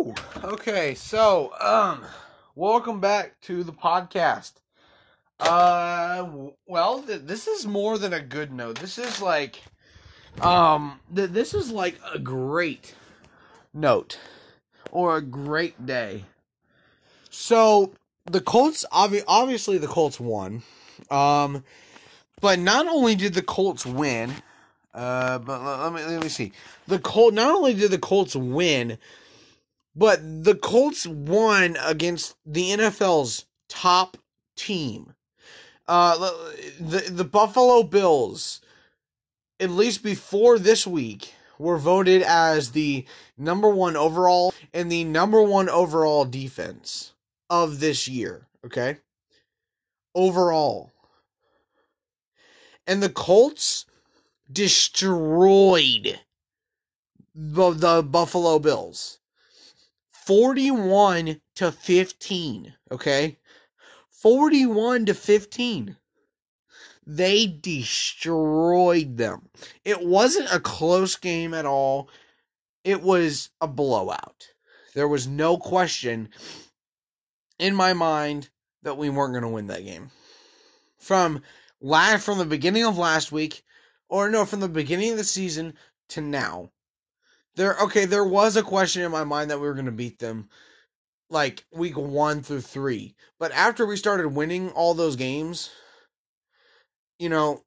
Woo! Okay, so um, welcome back to the podcast. Uh, well, th- this is more than a good note. This is like, um, th- this is like a great note or a great day. So the Colts, obvi- obviously, the Colts won. Um, but not only did the Colts win, uh, but let me let me see. The Colt not only did the Colts win, but the Colts won against the NFL's top team. Uh, the the Buffalo Bills, at least before this week, were voted as the number one overall and the number one overall defense of this year. Okay, overall, and the Colts destroyed the, the Buffalo Bills. 41 to 15, okay? 41 to 15. They destroyed them. It wasn't a close game at all. It was a blowout. There was no question in my mind that we weren't going to win that game. From last from the beginning of last week or no, from the beginning of the season to now. There okay, there was a question in my mind that we were going to beat them like week 1 through 3. But after we started winning all those games, you know,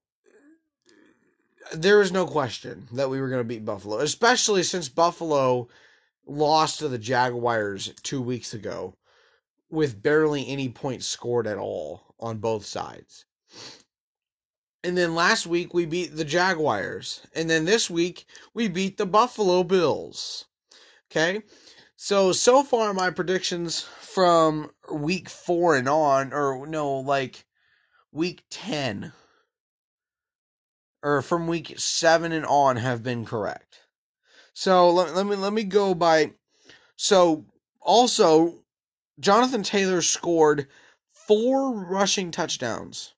there was no question that we were going to beat Buffalo, especially since Buffalo lost to the Jaguars 2 weeks ago with barely any points scored at all on both sides. And then last week we beat the Jaguars. And then this week we beat the Buffalo Bills. Okay? So, so far my predictions from week four and on, or no, like week 10, or from week seven and on have been correct. So let, let me let me go by so also Jonathan Taylor scored four rushing touchdowns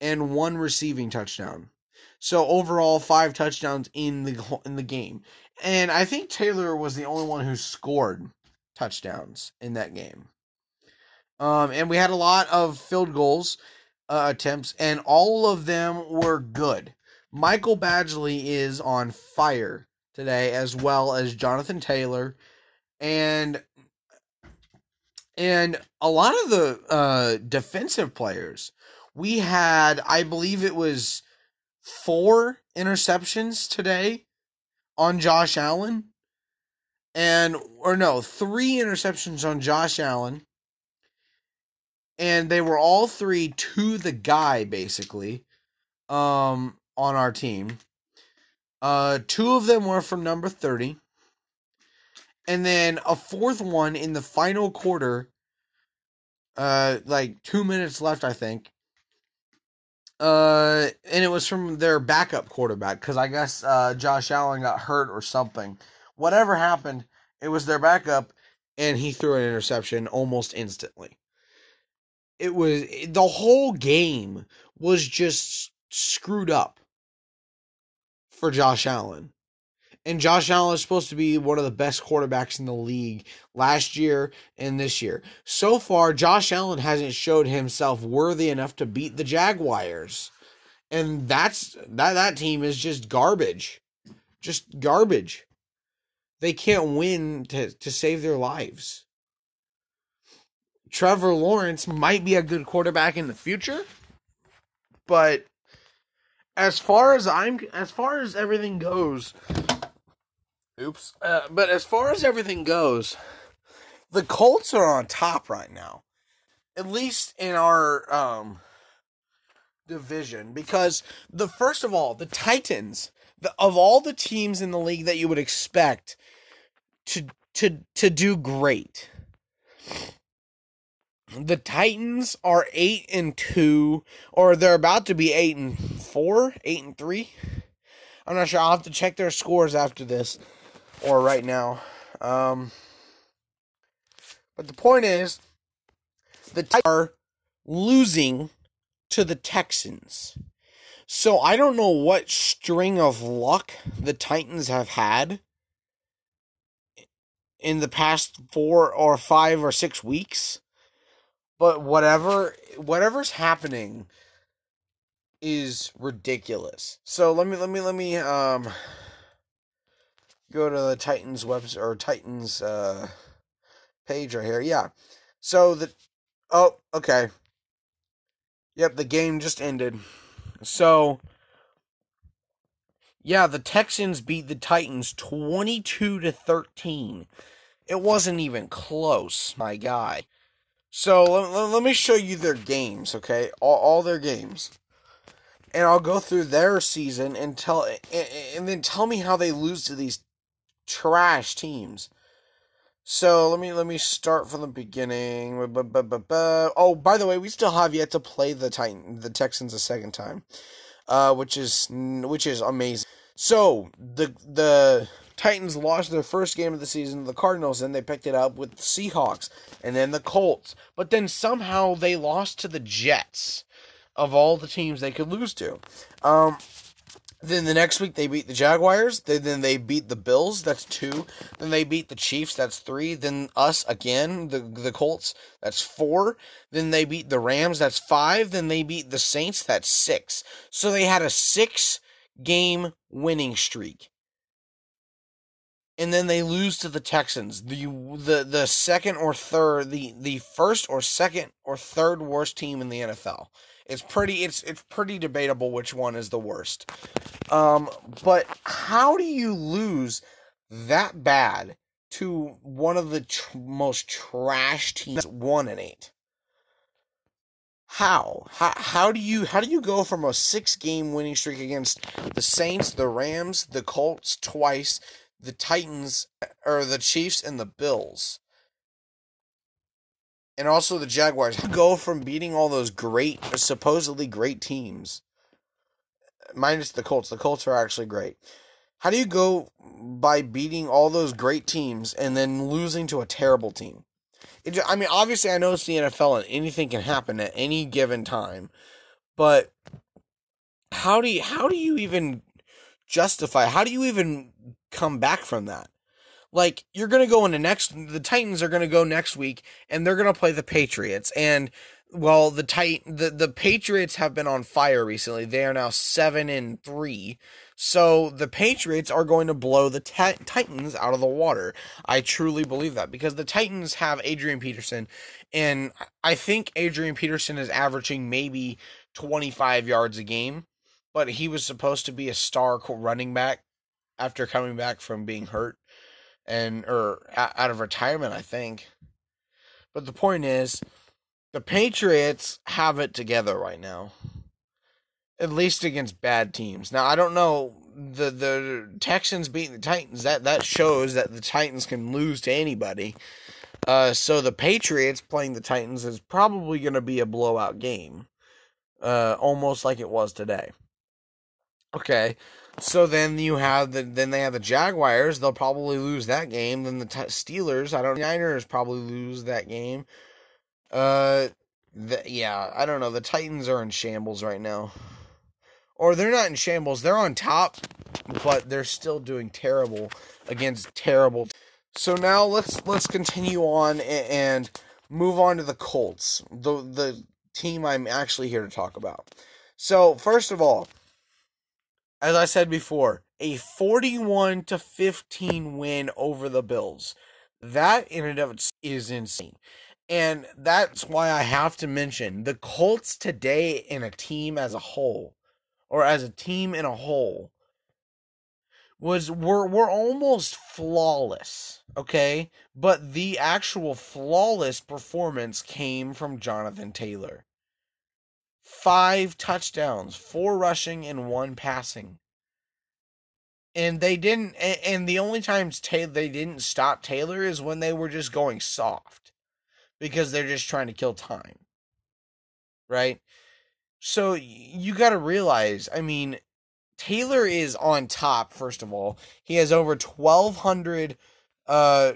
and one receiving touchdown. So overall, five touchdowns in the in the game, and I think Taylor was the only one who scored touchdowns in that game. Um, and we had a lot of field goals uh, attempts, and all of them were good. Michael Badgley is on fire today, as well as Jonathan Taylor, and and a lot of the uh, defensive players we had, I believe it was four interceptions today on Josh Allen. And, or no, three interceptions on Josh Allen. And they were all three to the guy, basically, um, on our team. Uh, two of them were from number 30. And then a fourth one in the final quarter, uh, like two minutes left, I think uh, and it was from their backup quarterback because I guess uh, Josh Allen got hurt or something. Whatever happened, it was their backup, and he threw an interception almost instantly. It was the whole game was just screwed up for Josh Allen. And Josh Allen is supposed to be one of the best quarterbacks in the league last year and this year. So far, Josh Allen hasn't showed himself worthy enough to beat the Jaguars. And that's that that team is just garbage. Just garbage. They can't win to, to save their lives. Trevor Lawrence might be a good quarterback in the future, but as far as I'm as far as everything goes, Oops. Uh, but as far as everything goes, the Colts are on top right now, at least in our um, division. Because the first of all, the Titans, the, of all the teams in the league that you would expect to to to do great, the Titans are eight and two, or they're about to be eight and four, eight and three. I'm not sure. I'll have to check their scores after this or right now. Um, but the point is, the Titans are losing to the Texans. So I don't know what string of luck the Titans have had in the past four or five or six weeks. But whatever whatever's happening is ridiculous. So let me let me let me um go to the Titans website or Titans uh page right here. Yeah. So the oh, okay. Yep, the game just ended. So yeah, the Texans beat the Titans 22 to 13. It wasn't even close, my guy. So let, let me show you their games, okay? All, all their games. And I'll go through their season and tell and, and then tell me how they lose to these trash teams. So let me let me start from the beginning. Oh, by the way, we still have yet to play the Titan the Texans a second time, uh, which is which is amazing. So the the Titans lost their first game of the season to the Cardinals, and they picked it up with the Seahawks, and then the Colts. But then somehow they lost to the Jets, of all the teams they could lose to. Um, then the next week they beat the Jaguars. Then, they beat the Bills. That's two. Then they beat the Chiefs. That's three. Then us again, the the Colts. That's four. Then they beat the Rams. That's five. Then they beat the Saints. That's six. So they had a six game winning streak. And then they lose to the Texans, the the the second or third, the the first or second or third worst team in the NFL. It's pretty it's it's pretty debatable which one is the worst. Um, but how do you lose that bad to one of the tr- most trash teams, one and eight? How? How how do you how do you go from a six game winning streak against the Saints, the Rams, the Colts twice, the Titans or the Chiefs and the Bills? And also the Jaguars go from beating all those great, supposedly great teams, minus the Colts. The Colts are actually great. How do you go by beating all those great teams and then losing to a terrible team? It, I mean, obviously, I know it's the NFL and anything can happen at any given time, but how do you how do you even justify? How do you even come back from that? Like you're going to go into next the Titans are going to go next week and they're going to play the Patriots and well the tit the, the Patriots have been on fire recently. They are now 7 and 3. So the Patriots are going to blow the t- Titans out of the water. I truly believe that because the Titans have Adrian Peterson and I think Adrian Peterson is averaging maybe 25 yards a game, but he was supposed to be a star running back after coming back from being hurt and or out of retirement, I think. But the point is, the Patriots have it together right now. At least against bad teams. Now I don't know the the Texans beating the Titans. That that shows that the Titans can lose to anybody. Uh, so the Patriots playing the Titans is probably going to be a blowout game, uh, almost like it was today. Okay, so then you have the then they have the Jaguars. They'll probably lose that game. Then the t- Steelers. I don't. Niners probably lose that game. Uh, the, yeah. I don't know. The Titans are in shambles right now, or they're not in shambles. They're on top, but they're still doing terrible against terrible. So now let's let's continue on and, and move on to the Colts, the the team I'm actually here to talk about. So first of all as I said before, a 41 to 15 win over the Bills. That in and of itself is insane. And that's why I have to mention the Colts today in a team as a whole, or as a team in a whole, was we're we're almost flawless, okay? But the actual flawless performance came from Jonathan Taylor five touchdowns, four rushing and one passing. And they didn't, and the only times Taylor they didn't stop Taylor is when they were just going soft, because they're just trying to kill time, right? So you got to realize, I mean, Taylor is on top. First of all, he has over twelve hundred uh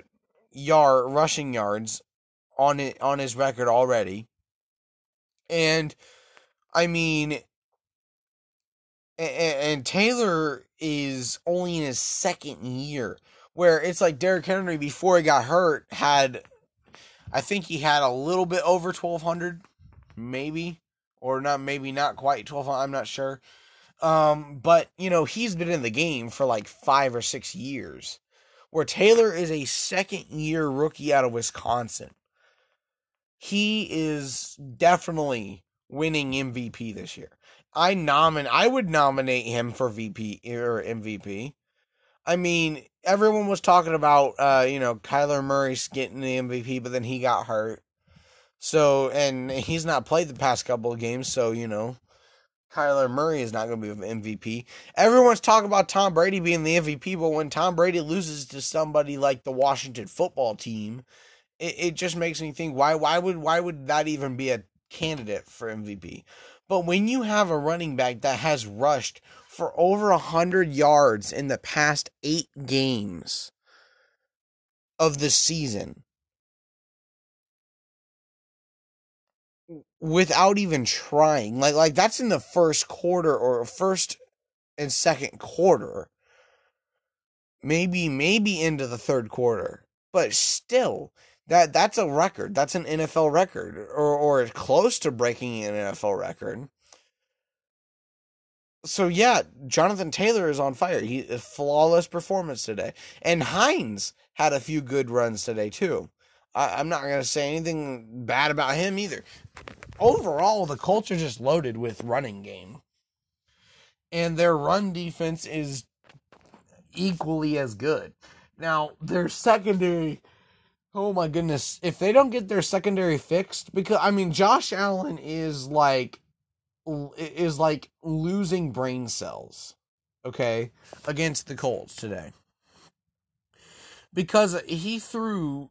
yard rushing yards on it on his record already, and I mean, and, Taylor is only in his second year, where it's like Derrick Henry before he got hurt had, I think he had a little bit over twelve hundred, maybe or not, maybe not quite twelve. I'm not sure. Um, but you know he's been in the game for like five or six years, where Taylor is a second year rookie out of Wisconsin. He is definitely winning MVP this year. I nomin I would nominate him for VP or MVP. I mean, everyone was talking about uh, you know, Kyler Murray getting the MVP, but then he got hurt. So, and he's not played the past couple of games, so you know, Kyler Murray is not going to be an MVP. Everyone's talking about Tom Brady being the MVP, but when Tom Brady loses to somebody like the Washington football team, it, it just makes me think why why would why would that even be a candidate for MVP? But when you have a running back that has rushed for over a hundred yards in the past eight games of the season, without even trying. Like like that's in the first quarter or first and second quarter. Maybe maybe into the third quarter. But still, that that's a record. That's an NFL record or or close to breaking an NFL record. So yeah, Jonathan Taylor is on fire. He a flawless performance today. And Hines had a few good runs today too. I, am not going to say anything bad about him either. Overall, the Colts are just loaded with running game. And their run defense is equally as good. Now, their secondary, oh my goodness, if they don't get their secondary fixed, because, I mean, Josh Allen is like, is like losing brain cells, okay, against the Colts today. Because he threw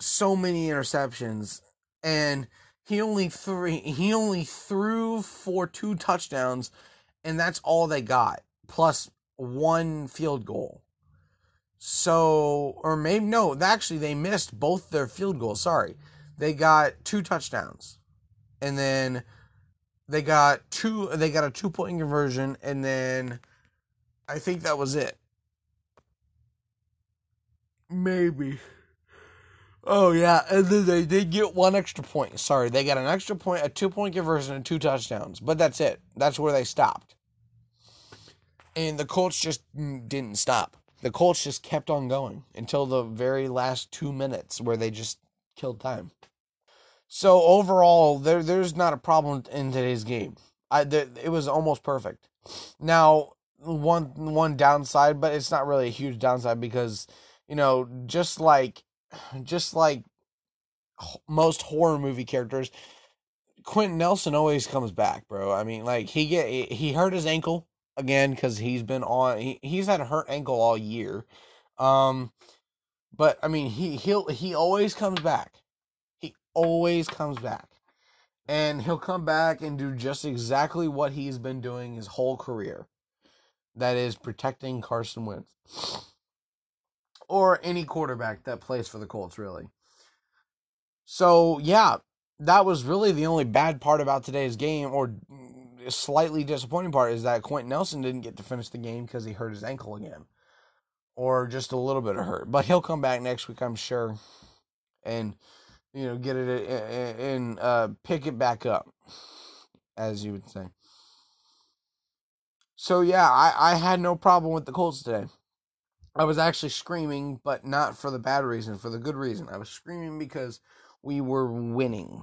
so many interceptions and he only threw he only threw for two touchdowns and that's all they got plus one field goal so or maybe no actually they missed both their field goals sorry they got two touchdowns and then they got two they got a two point conversion and then i think that was it maybe Oh yeah, and then they did get one extra point. Sorry, they got an extra point, a two point conversion, and two touchdowns. But that's it. That's where they stopped. And the Colts just didn't stop. The Colts just kept on going until the very last two minutes, where they just killed time. So overall, there there's not a problem in today's game. I there, it was almost perfect. Now one one downside, but it's not really a huge downside because you know just like just like most horror movie characters, Quenton Nelson always comes back, bro. I mean, like he get he hurt his ankle again because he's been on he, he's had a hurt ankle all year. Um, but I mean, he he'll he always comes back. He always comes back, and he'll come back and do just exactly what he's been doing his whole career. That is protecting Carson Wentz or any quarterback that plays for the Colts, really. So, yeah, that was really the only bad part about today's game, or slightly disappointing part, is that Quenton Nelson didn't get to finish the game because he hurt his ankle again, or just a little bit of hurt. But he'll come back next week, I'm sure, and you know get it and uh, pick it back up, as you would say. So yeah, I, I had no problem with the Colts today. I was actually screaming, but not for the bad reason, for the good reason. I was screaming because we were winning.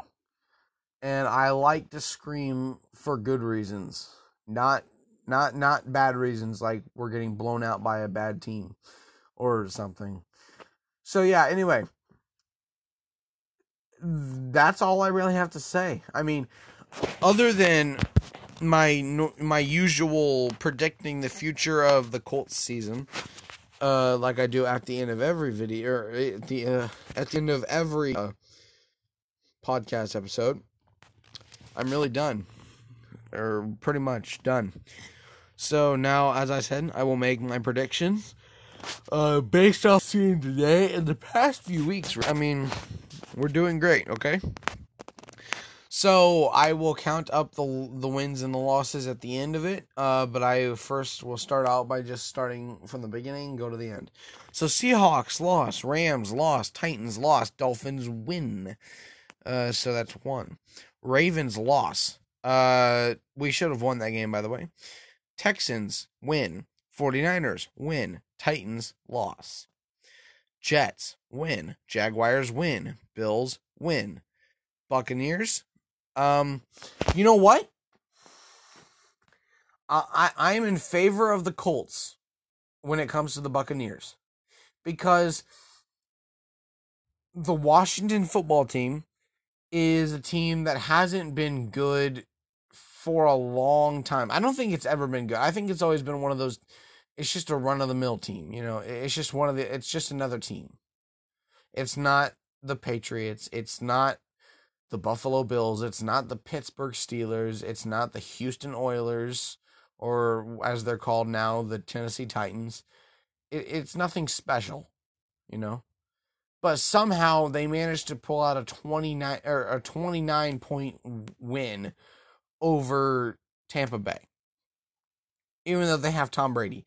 And I like to scream for good reasons, not not not bad reasons like we're getting blown out by a bad team or something. So yeah, anyway, that's all I really have to say. I mean, other than my my usual predicting the future of the Colts season, uh, like I do at the end of every video, or at the uh, at the end of every uh, podcast episode. I'm really done, or pretty much done. So now, as I said, I will make my predictions uh, based off seeing today and the past few weeks. I mean, we're doing great, okay? So I will count up the the wins and the losses at the end of it. Uh, but I first will start out by just starting from the beginning, and go to the end. So Seahawks lost, Rams lost, Titans lost, Dolphins win. Uh, so that's one. Ravens loss. Uh, we should have won that game, by the way. Texans win. 49ers win. Titans loss. Jets win. Jaguars win. Bills win. Buccaneers. Um, you know what? I I am in favor of the Colts when it comes to the Buccaneers because the Washington football team is a team that hasn't been good for a long time. I don't think it's ever been good. I think it's always been one of those it's just a run of the mill team, you know. It's just one of the it's just another team. It's not the Patriots, it's not the Buffalo Bills, it's not the Pittsburgh Steelers, it's not the Houston Oilers or as they're called now, the Tennessee Titans. It, it's nothing special, you know. But somehow they managed to pull out a 29 or a 29 point win over Tampa Bay even though they have Tom Brady.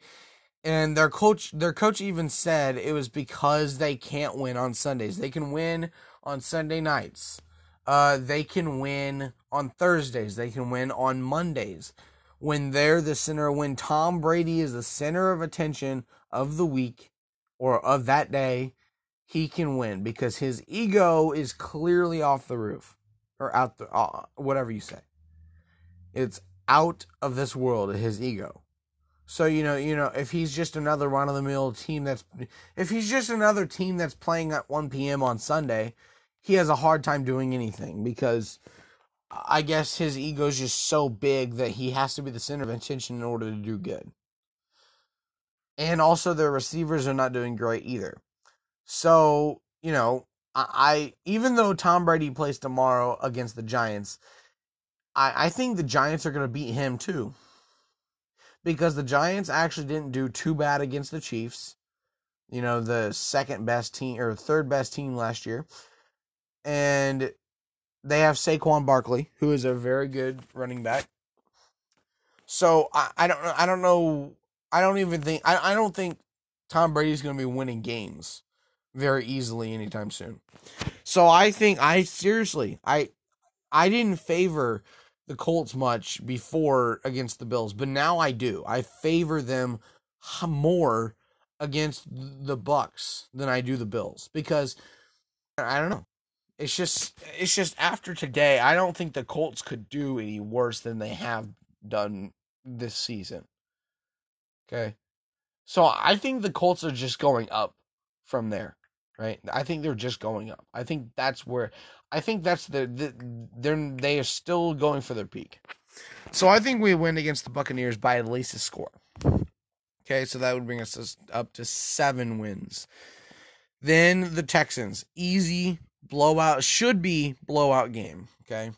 And their coach their coach even said it was because they can't win on Sundays. They can win on Sunday nights. Uh, they can win on Thursdays. They can win on Mondays. When they're the center, when Tom Brady is the center of attention of the week or of that day, he can win because his ego is clearly off the roof or out the uh, whatever you say. It's out of this world. His ego. So you know, you know, if he's just another run of the mill team that's, if he's just another team that's playing at 1 p.m. on Sunday, he has a hard time doing anything because I guess his ego's just so big that he has to be the center of attention in order to do good. And also, their receivers are not doing great either. So you know, I, I even though Tom Brady plays tomorrow against the Giants, I I think the Giants are going to beat him too because the Giants actually didn't do too bad against the Chiefs. You know, the second best team or third best team last year. And they have Saquon Barkley, who is a very good running back. So I, I don't I don't know I don't even think I, I don't think Tom Brady's gonna be winning games very easily anytime soon. So I think I seriously I I didn't favor the Colts much before against the Bills, but now I do. I favor them more against the Bucks than I do the Bills because I don't know. It's just it's just after today, I don't think the Colts could do any worse than they have done this season. Okay. So I think the Colts are just going up from there, right? I think they're just going up. I think that's where I think that's the, the they're they are still going for their peak. So I think we win against the Buccaneers by at least a score. Okay, so that would bring us up to seven wins. Then the Texans, easy blowout, should be blowout game. Okay,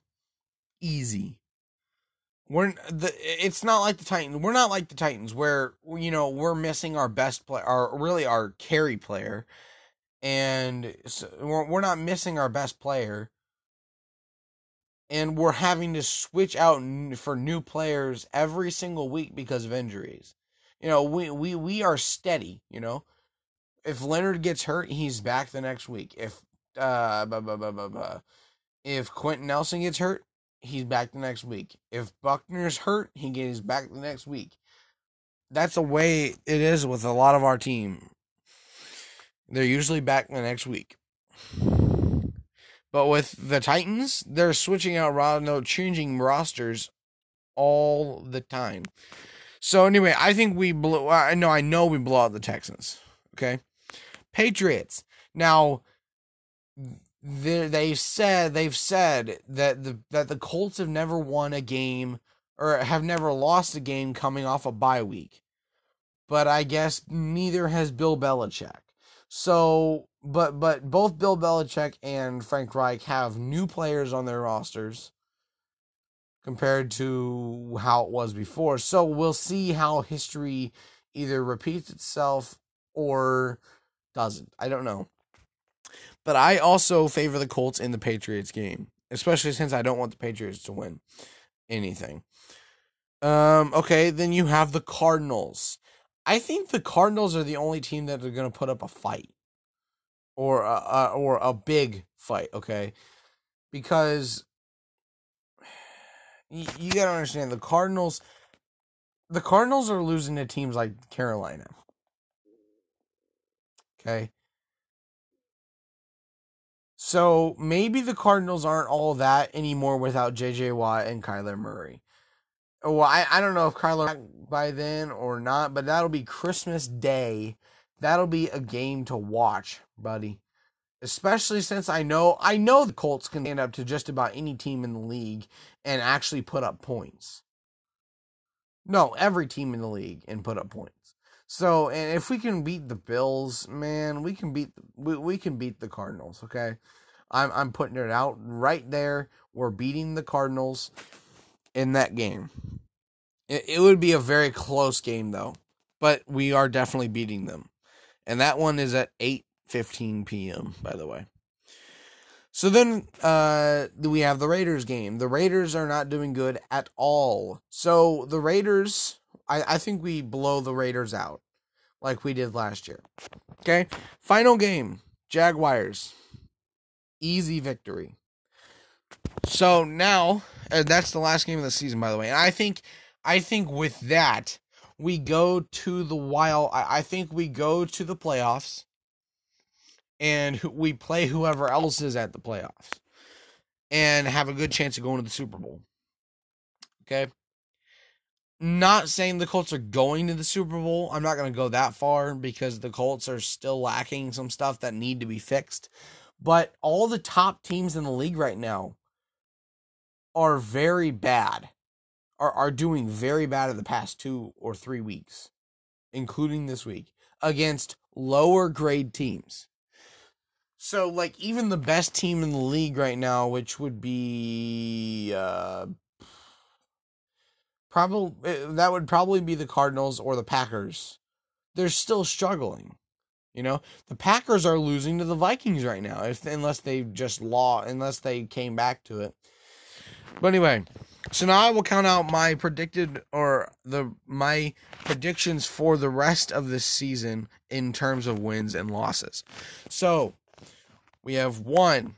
easy. We're the. It's not like the Titans. We're not like the Titans, where you know we're missing our best player, our really our carry player and so we're, we're not missing our best player. And we're having to switch out for new players every single week because of injuries. You know we we, we are steady you know? If leonard gets hurt he's back the next week. If uh blah, blah, blah, blah, blah. if quenton nelson gets hurt he's back the next week. If buckner's hurt he gets back the next week. That's the way it is with a lot of our team they're usually back the next week. But with the Titans, they're switching out no changing rosters all the time. So anyway, I think we blew. I know, I know we blew out the Texans. Okay, Patriots. Now, they've said they've said that the that the Colts have never won a game or have never lost a game coming off a bye week. But I guess neither has Bill Belichick. So, but but both Bill Belichick and Frank Reich have new players on their rosters compared to how it was before. So we'll see how history either repeats itself or doesn't. I don't know. But I also favor the Colts in the Patriots game. especially since I don't want the Patriots to win anything. Um, okay, then you have the Cardinals. I think the Cardinals are the only team that are going to put up a fight or a, a, or a big fight, okay? Because you, you got to understand the Cardinals the Cardinals are losing to teams like Carolina. Okay? So maybe the Cardinals aren't all that anymore without JJ Watt and Kyler Murray. Well, I, I don't know if Carlo by then or not, but that'll be Christmas Day. That'll be a game to watch, buddy. Especially since I know I know the Colts can stand up to just about any team in the league and actually put up points. No, every team in the league and put up points. So, and if we can beat the Bills, man, we can beat we, we can beat the Cardinals, okay? I'm I'm putting it out right there. We're beating the Cardinals in that game. It, it would be a very close game though, but we are definitely beating them. And that one is at 8:15 p.m. by the way. So then uh, we have the Raiders game. The Raiders are not doing good at all. So the Raiders, I, I think we blow the Raiders out like we did last year. Okay. Final game Jaguars. Easy victory. So now, uh, that's the last game of the season, by the way. And I think, I think with that, we go to the wild. I, I think we go to the playoffs and we play whoever else is at the playoffs and have a good chance of going to the Super Bowl. Okay. Not saying the Colts are going to the Super Bowl. I'm not going to go that far because the Colts are still lacking some stuff that need to be fixed. But all the top teams in the league right now are very bad. Are are doing very bad in the past 2 or 3 weeks, including this week against lower grade teams. So like even the best team in the league right now, which would be uh probably eh, that would probably be the Cardinals or the Packers. They're still struggling. You know, the Packers are losing to the Vikings right now, if unless they just law unless they came back to it. But anyway, so now I will count out my predicted or the my predictions for the rest of this season in terms of wins and losses. So we have one,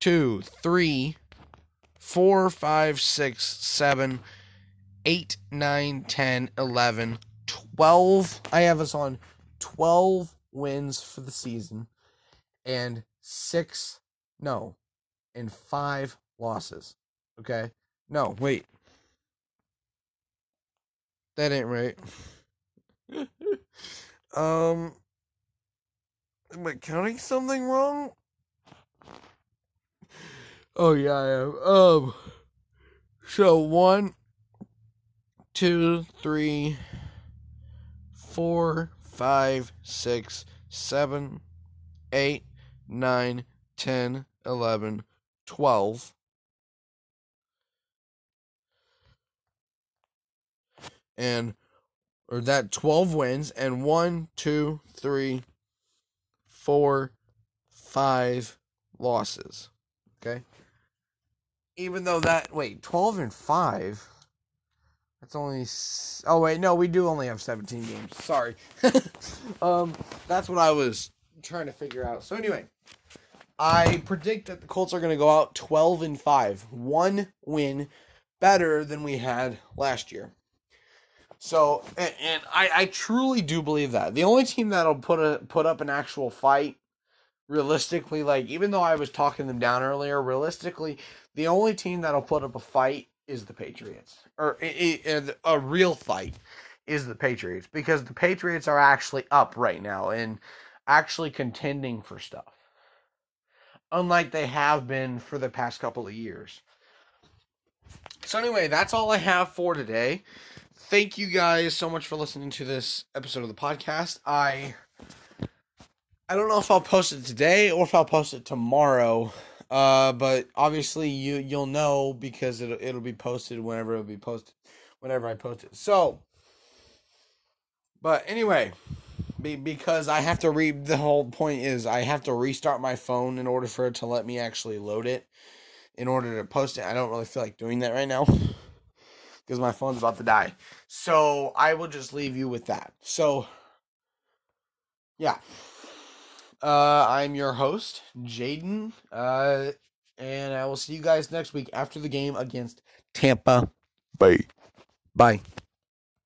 two, three, four, five, six, seven, eight, nine, ten, eleven, twelve. I have us on 12 wins for the season and six, no, and five losses. Okay? No, wait. That ain't right. um, Am I counting something wrong? Oh yeah, I am. Um so one, two, three, four, five, six, seven, eight, nine, ten, eleven, twelve. And or that 12 wins and one, two, three, four, five losses. Okay. Even though that wait, twelve and five. That's only. Oh wait, no, we do only have seventeen games. Sorry. um, that's what I was trying to figure out. So anyway, I predict that the Colts are going to go out twelve and five, one win better than we had last year. So, and, and I, I truly do believe that. The only team that'll put a put up an actual fight, realistically, like even though I was talking them down earlier, realistically, the only team that'll put up a fight is the Patriots, or a, real fight is the Patriots because the Patriots are actually up right now and actually contending for stuff, unlike they have been for the past couple of years. So anyway, that's all I have for today thank you guys so much for listening to this episode of the podcast. I I don't know if I'll post it today or if I'll post it tomorrow. Uh, but obviously you you'll know because it'll it'll be posted whenever it'll be posted, whenever I post it. So, but anyway, Be- because I have to read. The whole point is I have to restart my phone in order for it to let me actually load it. In order to post it, I don't really feel like doing that right now because my phone's about to die. So I will just leave you with that. So yeah, uh, I'm your host, Jaden, uh, and I will see you guys next week after the game against Tampa Bay. Bye.